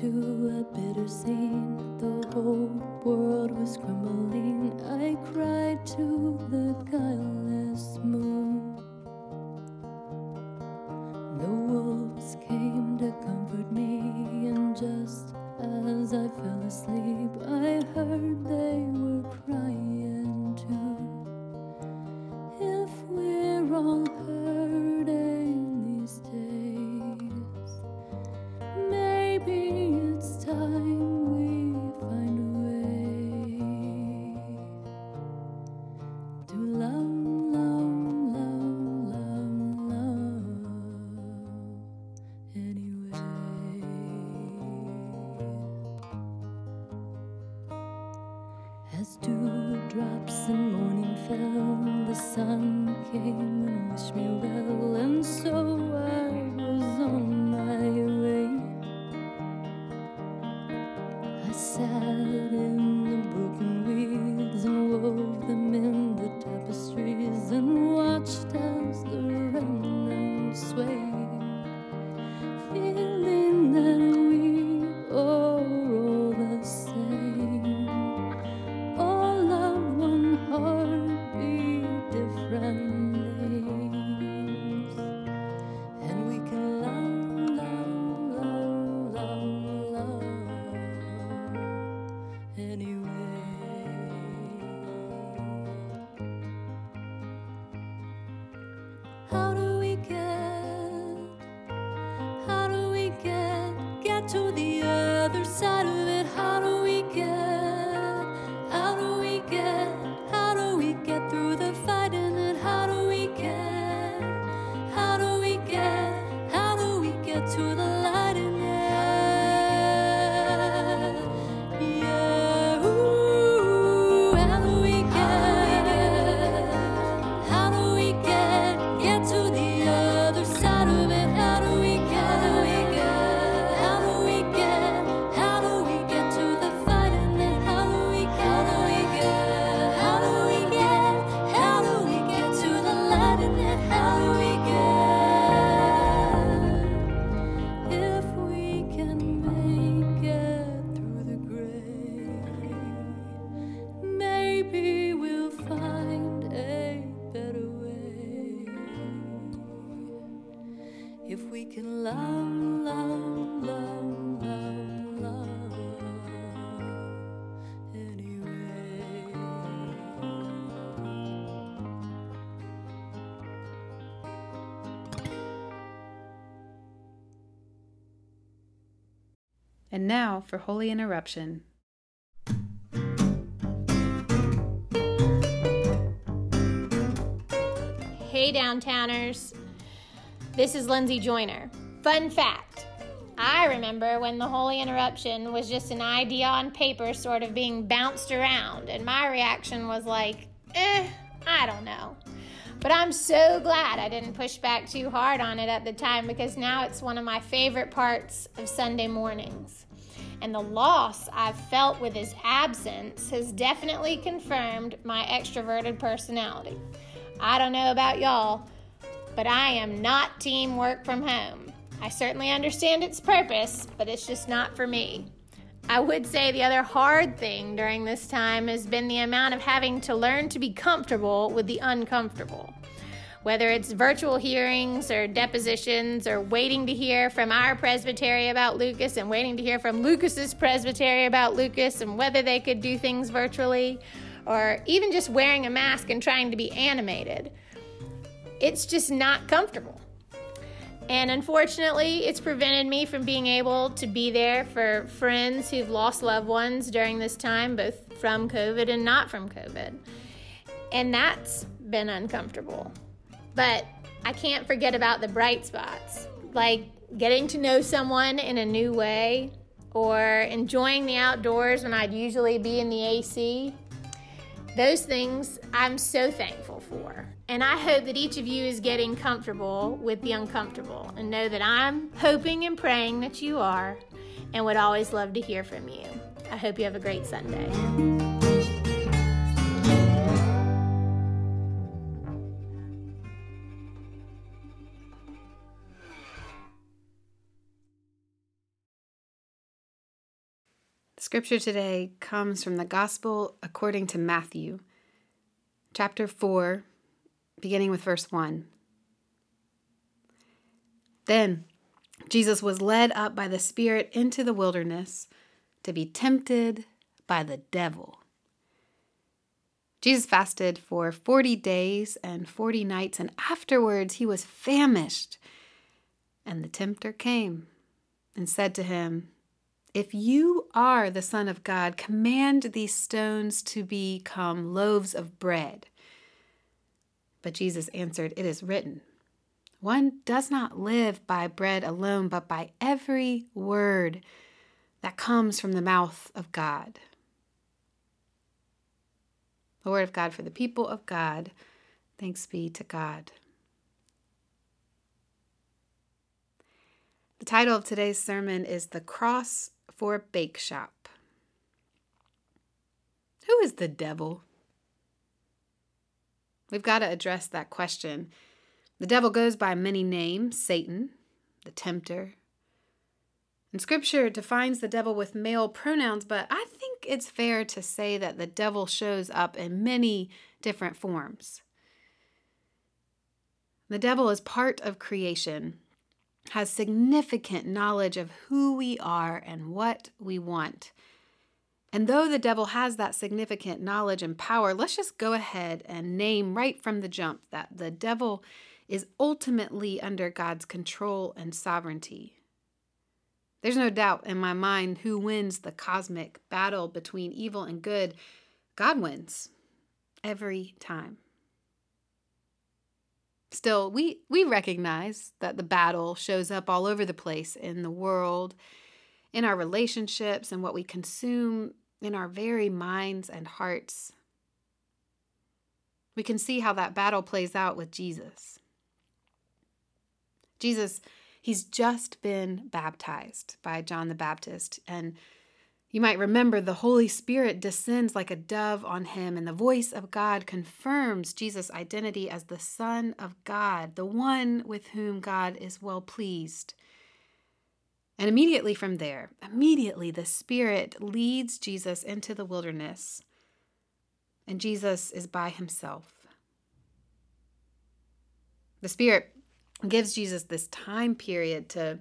To a bitter scene. The whole world was crumbling. I cried to the guileless moon. To the light And now for Holy Interruption. Hey, downtowners. This is Lindsay Joyner. Fun fact I remember when the Holy Interruption was just an idea on paper, sort of being bounced around, and my reaction was like, eh, I don't know. But I'm so glad I didn't push back too hard on it at the time because now it's one of my favorite parts of Sunday mornings. And the loss I've felt with his absence has definitely confirmed my extroverted personality. I don't know about y'all, but I am not team work from home. I certainly understand its purpose, but it's just not for me. I would say the other hard thing during this time has been the amount of having to learn to be comfortable with the uncomfortable. Whether it's virtual hearings or depositions or waiting to hear from our presbytery about Lucas and waiting to hear from Lucas's presbytery about Lucas and whether they could do things virtually or even just wearing a mask and trying to be animated. It's just not comfortable. And unfortunately, it's prevented me from being able to be there for friends who've lost loved ones during this time, both from COVID and not from COVID. And that's been uncomfortable. But I can't forget about the bright spots, like getting to know someone in a new way or enjoying the outdoors when I'd usually be in the AC. Those things I'm so thankful for. And I hope that each of you is getting comfortable with the uncomfortable and know that I'm hoping and praying that you are and would always love to hear from you. I hope you have a great Sunday. Scripture today comes from the Gospel according to Matthew, chapter 4, beginning with verse 1. Then Jesus was led up by the Spirit into the wilderness to be tempted by the devil. Jesus fasted for 40 days and 40 nights, and afterwards he was famished. And the tempter came and said to him, If you are the Son of God, command these stones to become loaves of bread. But Jesus answered, It is written, One does not live by bread alone, but by every word that comes from the mouth of God. The word of God for the people of God. Thanks be to God. The title of today's sermon is The Cross for a Bake Shop. Who is the devil? We've got to address that question. The devil goes by many names Satan, the tempter. And scripture defines the devil with male pronouns, but I think it's fair to say that the devil shows up in many different forms. The devil is part of creation, has significant knowledge of who we are and what we want. And though the devil has that significant knowledge and power, let's just go ahead and name right from the jump that the devil is ultimately under God's control and sovereignty. There's no doubt in my mind who wins the cosmic battle between evil and good. God wins every time. Still, we, we recognize that the battle shows up all over the place in the world, in our relationships, and what we consume in our very minds and hearts. We can see how that battle plays out with Jesus. Jesus, he's just been baptized by John the Baptist, and you might remember the Holy Spirit descends like a dove on him, and the voice of God confirms Jesus' identity as the Son of God, the one with whom God is well pleased. And immediately from there, immediately the Spirit leads Jesus into the wilderness, and Jesus is by himself. The Spirit gives Jesus this time period to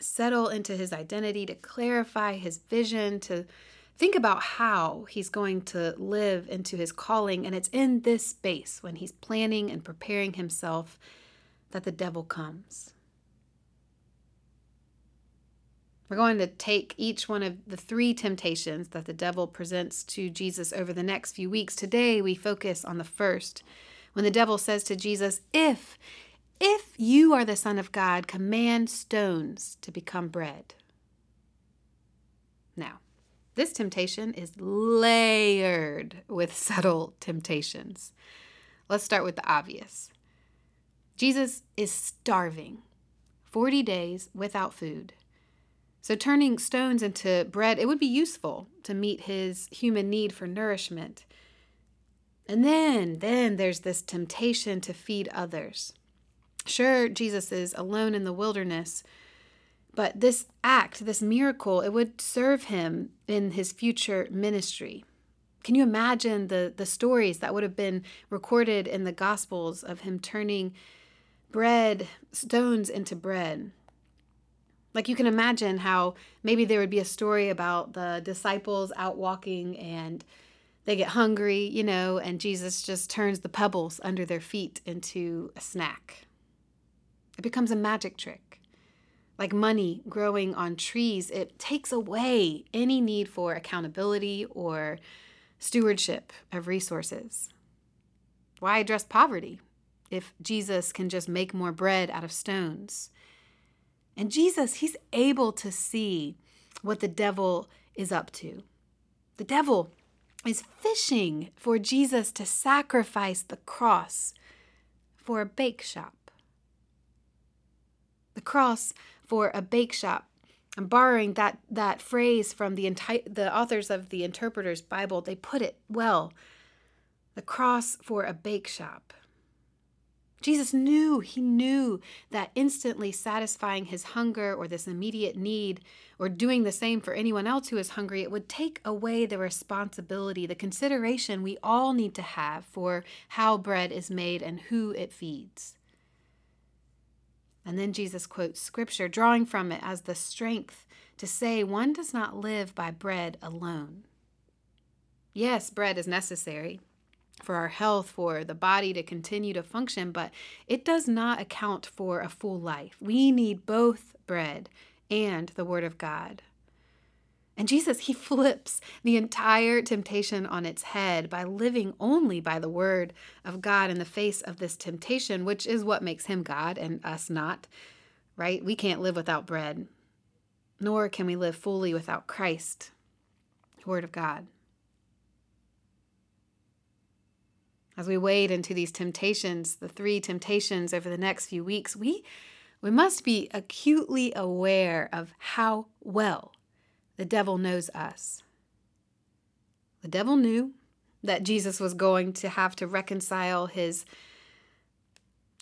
settle into his identity, to clarify his vision, to think about how he's going to live into his calling. And it's in this space when he's planning and preparing himself that the devil comes. We're going to take each one of the three temptations that the devil presents to Jesus over the next few weeks. Today, we focus on the first, when the devil says to Jesus, If if you are the Son of God, command stones to become bread. Now, this temptation is layered with subtle temptations. Let's start with the obvious. Jesus is starving, 40 days without food. So, turning stones into bread, it would be useful to meet his human need for nourishment. And then, then there's this temptation to feed others. Sure, Jesus is alone in the wilderness, but this act, this miracle, it would serve him in his future ministry. Can you imagine the, the stories that would have been recorded in the Gospels of him turning bread, stones into bread? Like you can imagine how maybe there would be a story about the disciples out walking and they get hungry, you know, and Jesus just turns the pebbles under their feet into a snack. It becomes a magic trick. Like money growing on trees, it takes away any need for accountability or stewardship of resources. Why address poverty if Jesus can just make more bread out of stones? And Jesus, he's able to see what the devil is up to. The devil is fishing for Jesus to sacrifice the cross for a bake shop. The cross for a bake shop. I'm borrowing that, that phrase from the, enti- the authors of the Interpreter's Bible. They put it well. The cross for a bake shop. Jesus knew, he knew that instantly satisfying his hunger or this immediate need or doing the same for anyone else who is hungry, it would take away the responsibility, the consideration we all need to have for how bread is made and who it feeds. And then Jesus quotes scripture, drawing from it as the strength to say one does not live by bread alone. Yes, bread is necessary for our health, for the body to continue to function, but it does not account for a full life. We need both bread and the Word of God. And Jesus, he flips the entire temptation on its head by living only by the Word of God in the face of this temptation, which is what makes him God and us not, right? We can't live without bread, nor can we live fully without Christ, Word of God. as we wade into these temptations, the three temptations over the next few weeks, we, we must be acutely aware of how well the devil knows us. The devil knew that Jesus was going to have to reconcile his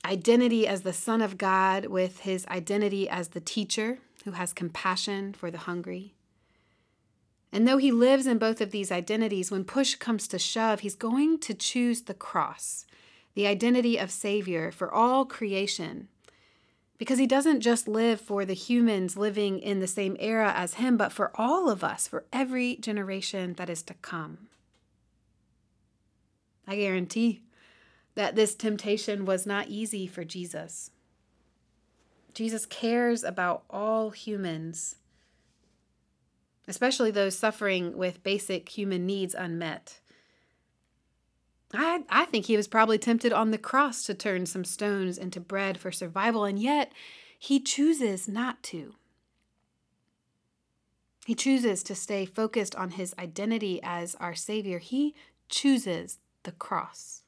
identity as the Son of God with his identity as the teacher who has compassion for the hungry. And though he lives in both of these identities, when push comes to shove, he's going to choose the cross, the identity of Savior for all creation. Because he doesn't just live for the humans living in the same era as him, but for all of us, for every generation that is to come. I guarantee that this temptation was not easy for Jesus. Jesus cares about all humans especially those suffering with basic human needs unmet. I, I think he was probably tempted on the cross to turn some stones into bread for survival, and yet he chooses not to. He chooses to stay focused on his identity as our Savior. He chooses the cross.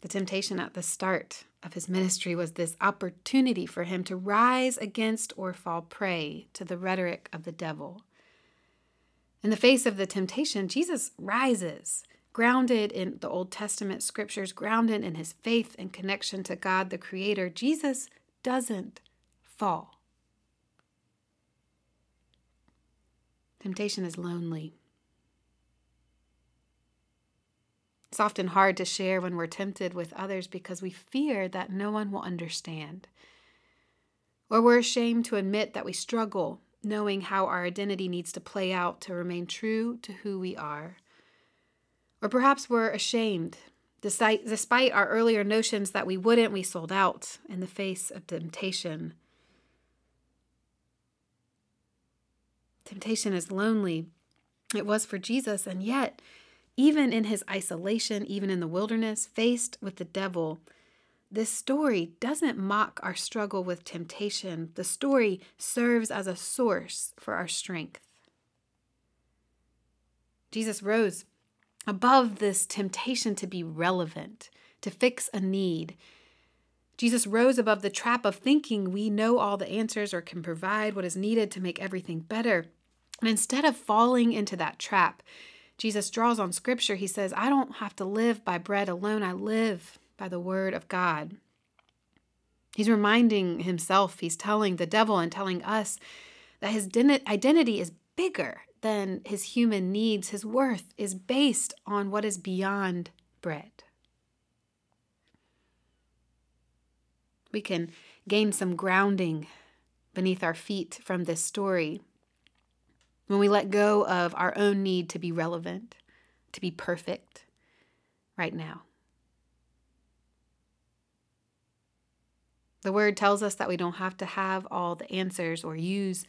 The temptation at the start of his ministry was this opportunity for him to rise against or fall prey to the rhetoric of the devil. In the face of the temptation, Jesus rises, grounded in the Old Testament scriptures, grounded in his faith and connection to God the Creator. Jesus doesn't fall. Temptation is lonely. It's often hard to share when we're tempted with others because we fear that no one will understand. Or we're ashamed to admit that we struggle knowing how our identity needs to play out to remain true to who we are. Or perhaps we're ashamed, despite, our earlier notions that we wouldn't, we sold out in the face of temptation. Temptation is lonely. It was for Jesus, and yet even in his isolation, even in the wilderness, faced with the devil, this story doesn't mock our struggle with temptation. The story serves as a source for our strength. Jesus rose above this temptation to be relevant, to fix a need. Jesus rose above the trap of thinking we know all the answers or can provide what is needed to make everything better. And instead of falling into that trap, Jesus draws on scripture. He says, I don't have to live by bread alone, I live by the word of God. He's reminding himself, he's telling the devil and telling us that his identity is bigger than his human needs. His worth is based on what is beyond bread. We can gain some grounding beneath our feet from this story when we let go of our own need to be relevant, to be perfect right now. The word tells us that we don't have to have all the answers or use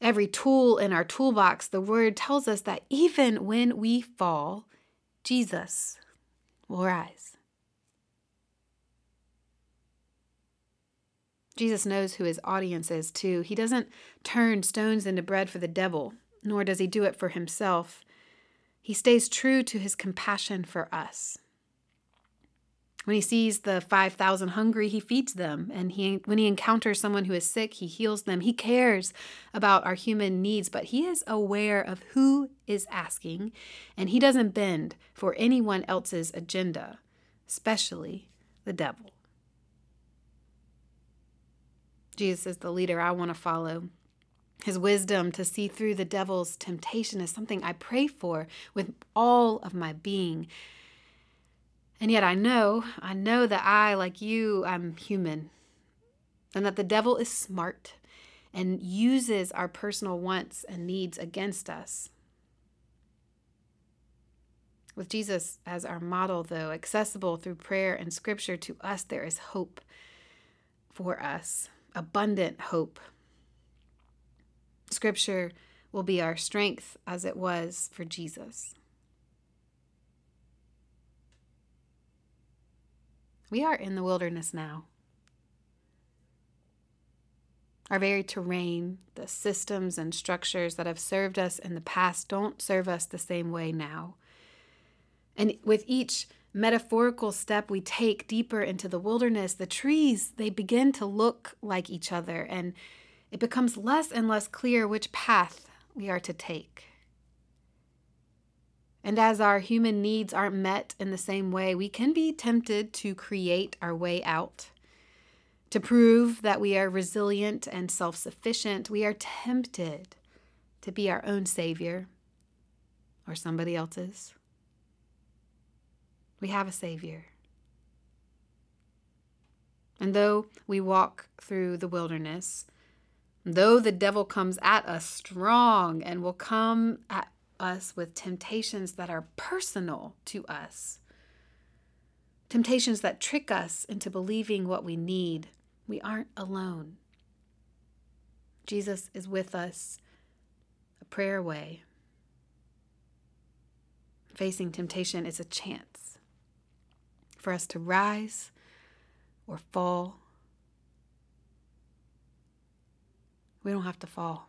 every tool in our toolbox, the word tells us that even when we fall, Jesus will rise. Jesus knows who his audience is, too. He doesn't turn stones into bread for the devil, nor does he do it for himself. He stays true to his compassion for us. When he sees the 5,000 hungry, he feeds them. And he, when he encounters someone who is sick, he heals them. He cares about our human needs, but he is aware of who is asking, and he doesn't bend for anyone else's agenda, especially the devil. Jesus is the leader I want to follow. His wisdom to see through the devil's temptation is something I pray for with all of my being. And yet I know, I know that I, like you, I'm human. And that the devil is smart and uses our personal wants and needs against us. With Jesus as our model, though, accessible through prayer and scripture to us, there is hope for us, abundant hope. Scripture will be our strength as it was for Jesus. We are in the wilderness now. Our very terrain, the systems and structures that have served us in the past don't serve us the same way now. And with each metaphorical step we take deeper into the wilderness, the trees, they begin to look like each other, and it becomes less and less clear which path we are to take. And as our human needs aren't met in the same way, we can be tempted to create our way out. To prove that we are resilient and self sufficient, we are tempted to be our own savior or somebody else's. We have a savior. And though we walk through the wilderness, though the devil comes at us strong and will come at us with temptations that are personal to us, temptations that trick us into believing what we need. We aren't alone. Jesus is with us a prayer away. Facing temptation is a chance for us to rise or fall. We don't have to fall.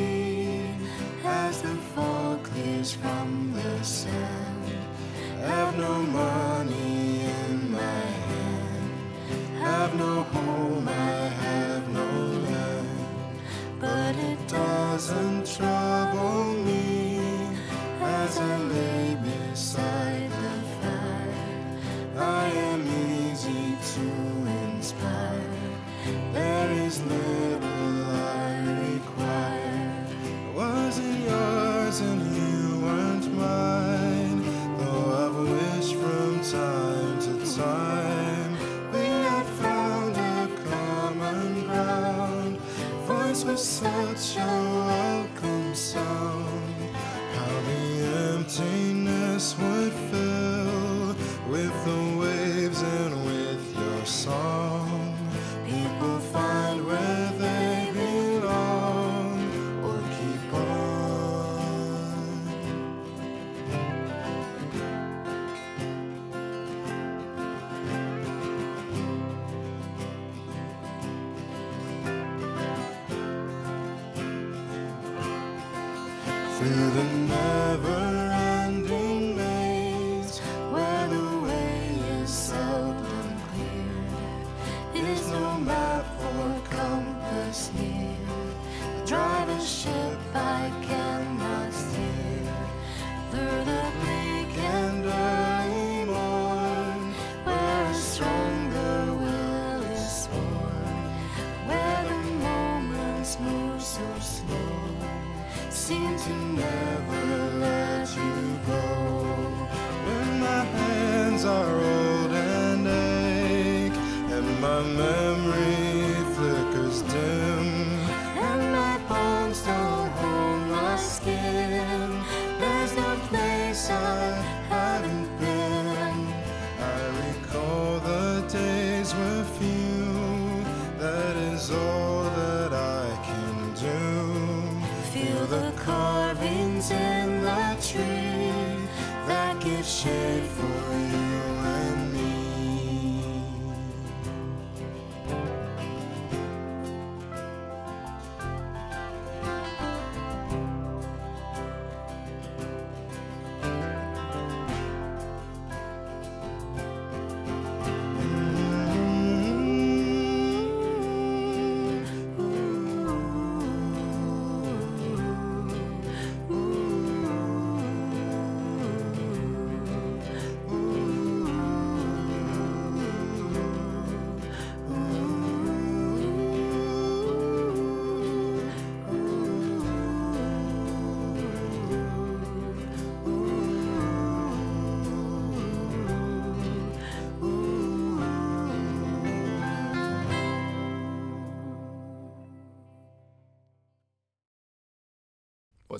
the never-ending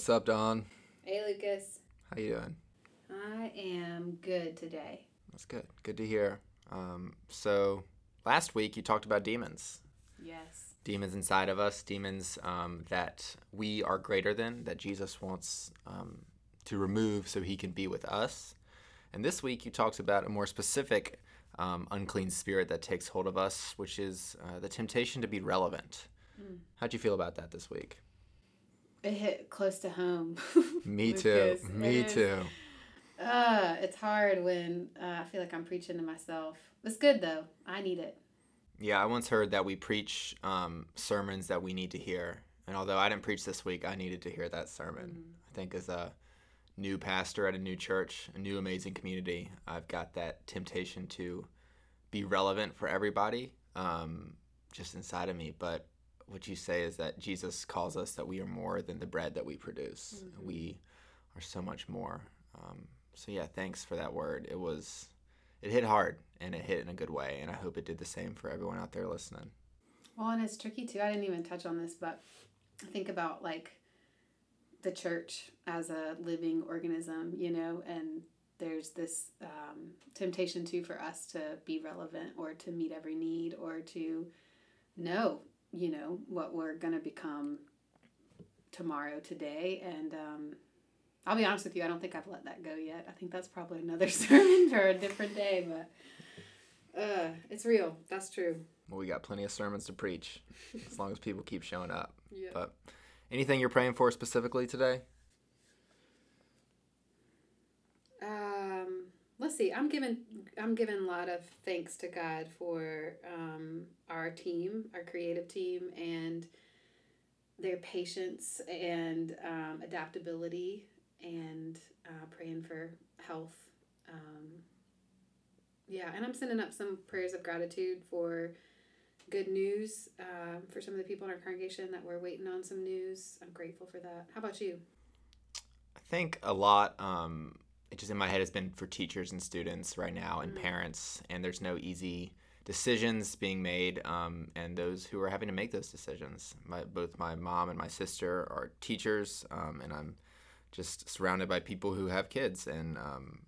What's up, Don? Hey, Lucas. How you doing? I am good today. That's good. Good to hear. Um, so last week you talked about demons. Yes. Demons inside of us, demons um, that we are greater than, that Jesus wants um, to remove so he can be with us. And this week you talked about a more specific um, unclean spirit that takes hold of us, which is uh, the temptation to be relevant. How'd you feel about that this week? It hit close to home. Me too. Me is- too. Uh, it's hard when uh, I feel like I'm preaching to myself. It's good though. I need it. Yeah, I once heard that we preach um, sermons that we need to hear. And although I didn't preach this week, I needed to hear that sermon. I think as a new pastor at a new church, a new amazing community, I've got that temptation to be relevant for everybody um, just inside of me. But what you say is that Jesus calls us that we are more than the bread that we produce. We are so much more. Um, so yeah, thanks for that word. It was, it hit hard and it hit in a good way, and I hope it did the same for everyone out there listening. Well, and it's tricky too. I didn't even touch on this, but I think about like the church as a living organism, you know, and there's this um, temptation too for us to be relevant or to meet every need or to know, you know, what we're going to become tomorrow, today. And um, I'll be honest with you, I don't think I've let that go yet. I think that's probably another sermon for a different day, but uh, it's real. That's true. Well, we got plenty of sermons to preach as long as people keep showing up. Yeah. But anything you're praying for specifically today? Um, let's see. I'm giving I'm giving a lot of thanks to God for um, our team, our creative team, and their patience and um, adaptability, and uh, praying for health. Um, yeah, and I'm sending up some prayers of gratitude for good news um, for some of the people in our congregation that were waiting on some news. I'm grateful for that. How about you? I think a lot, um, it just in my head has been for teachers and students right now and Mm. parents, and there's no easy decisions being made, um, and those who are having to make those decisions. My, both my mom and my sister are teachers, um, and I'm just surrounded by people who have kids, and um,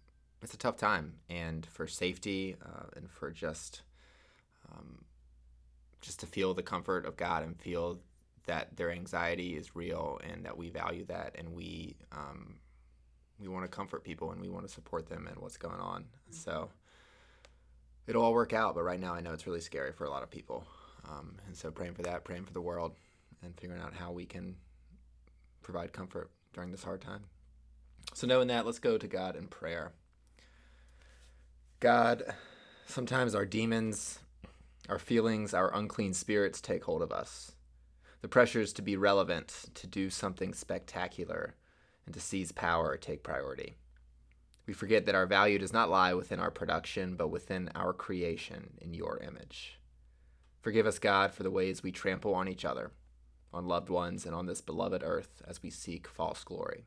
it's a tough time. And for safety uh, and for just um, just to feel the comfort of God and feel that their anxiety is real and that we value that and we um, we want to comfort people and we want to support them and what's going on. So it'll all work out, but right now I know it's really scary for a lot of people. Um, and so praying for that, praying for the world, and figuring out how we can provide comfort during this hard time. So knowing that, let's go to God in prayer. God, sometimes our demons, our feelings, our unclean spirits take hold of us. The pressures to be relevant, to do something spectacular, and to seize power or take priority. We forget that our value does not lie within our production, but within our creation in your image. Forgive us, God, for the ways we trample on each other, on loved ones, and on this beloved earth as we seek false glory.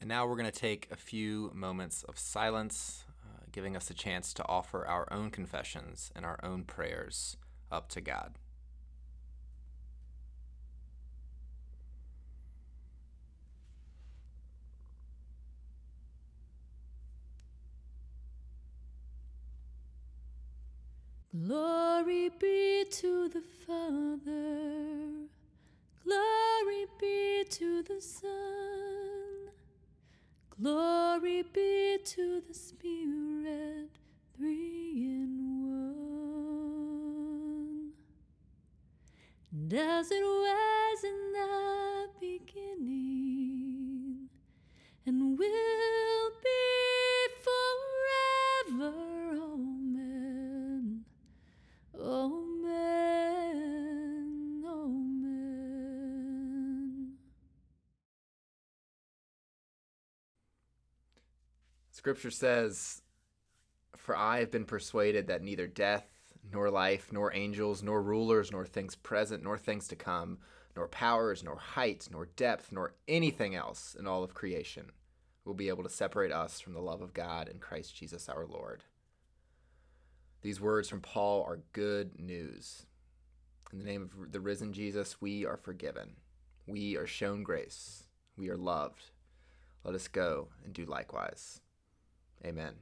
And now we're going to take a few moments of silence, uh, giving us a chance to offer our own confessions and our own prayers up to God. Glory be to the Father, glory be to the Son, glory be to the Spirit, three in one. And as it was in the beginning, and will be forever. Amen. Amen. Amen. Scripture says, For I have been persuaded that neither death, nor life, nor angels, nor rulers, nor things present, nor things to come, nor powers, nor height, nor depth, nor anything else in all of creation will be able to separate us from the love of God in Christ Jesus our Lord. These words from Paul are good news. In the name of the risen Jesus, we are forgiven. We are shown grace. We are loved. Let us go and do likewise. Amen.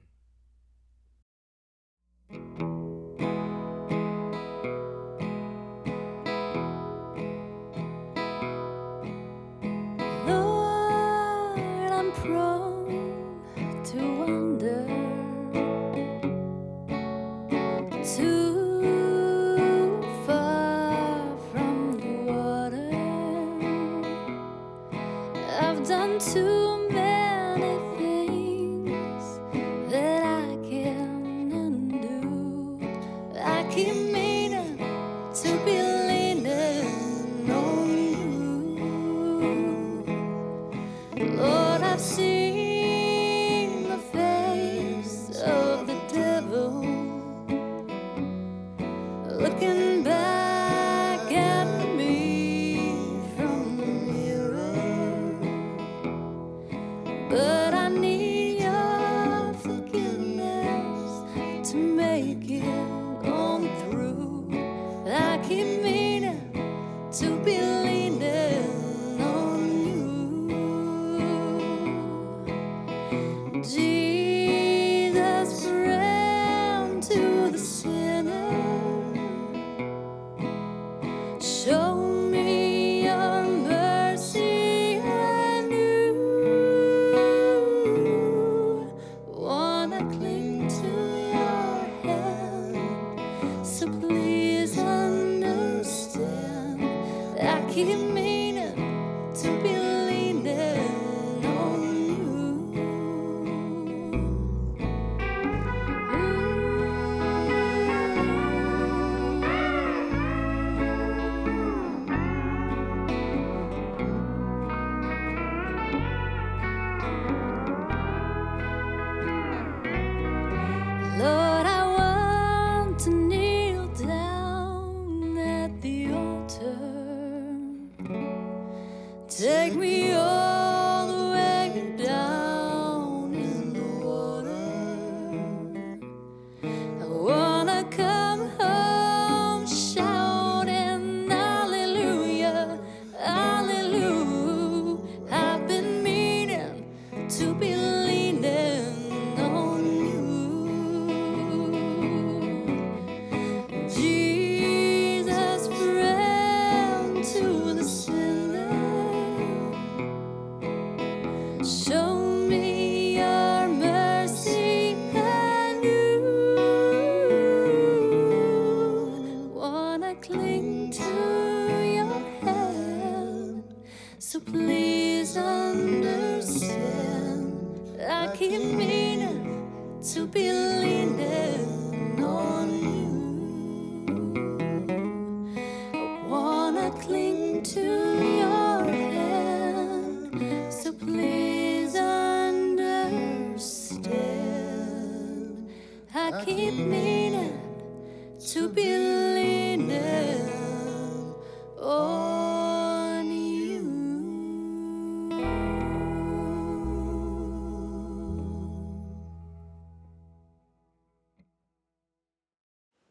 Keep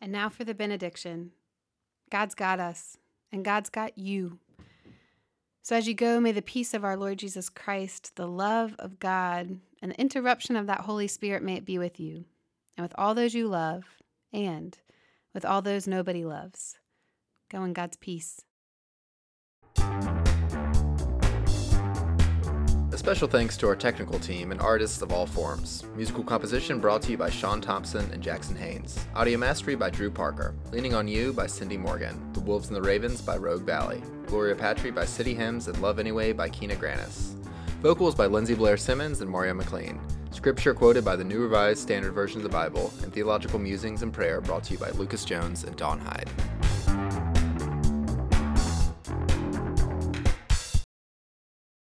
And now for the benediction. God's got us, and God's got you. So as you go, may the peace of our Lord Jesus Christ, the love of God, and the interruption of that Holy Spirit may it be with you, and with all those you love, and with all those nobody loves. Go in God's peace. Special thanks to our technical team and artists of all forms. Musical composition brought to you by Sean Thompson and Jackson Haynes. Audio mastery by Drew Parker. Leaning on You by Cindy Morgan. The Wolves and the Ravens by Rogue Valley. Gloria Patri by City Hymns and Love Anyway by Kina Grannis. Vocals by Lindsay Blair Simmons and Mario McLean. Scripture quoted by the New Revised Standard Version of the Bible, and theological musings and prayer brought to you by Lucas Jones and Don Hyde.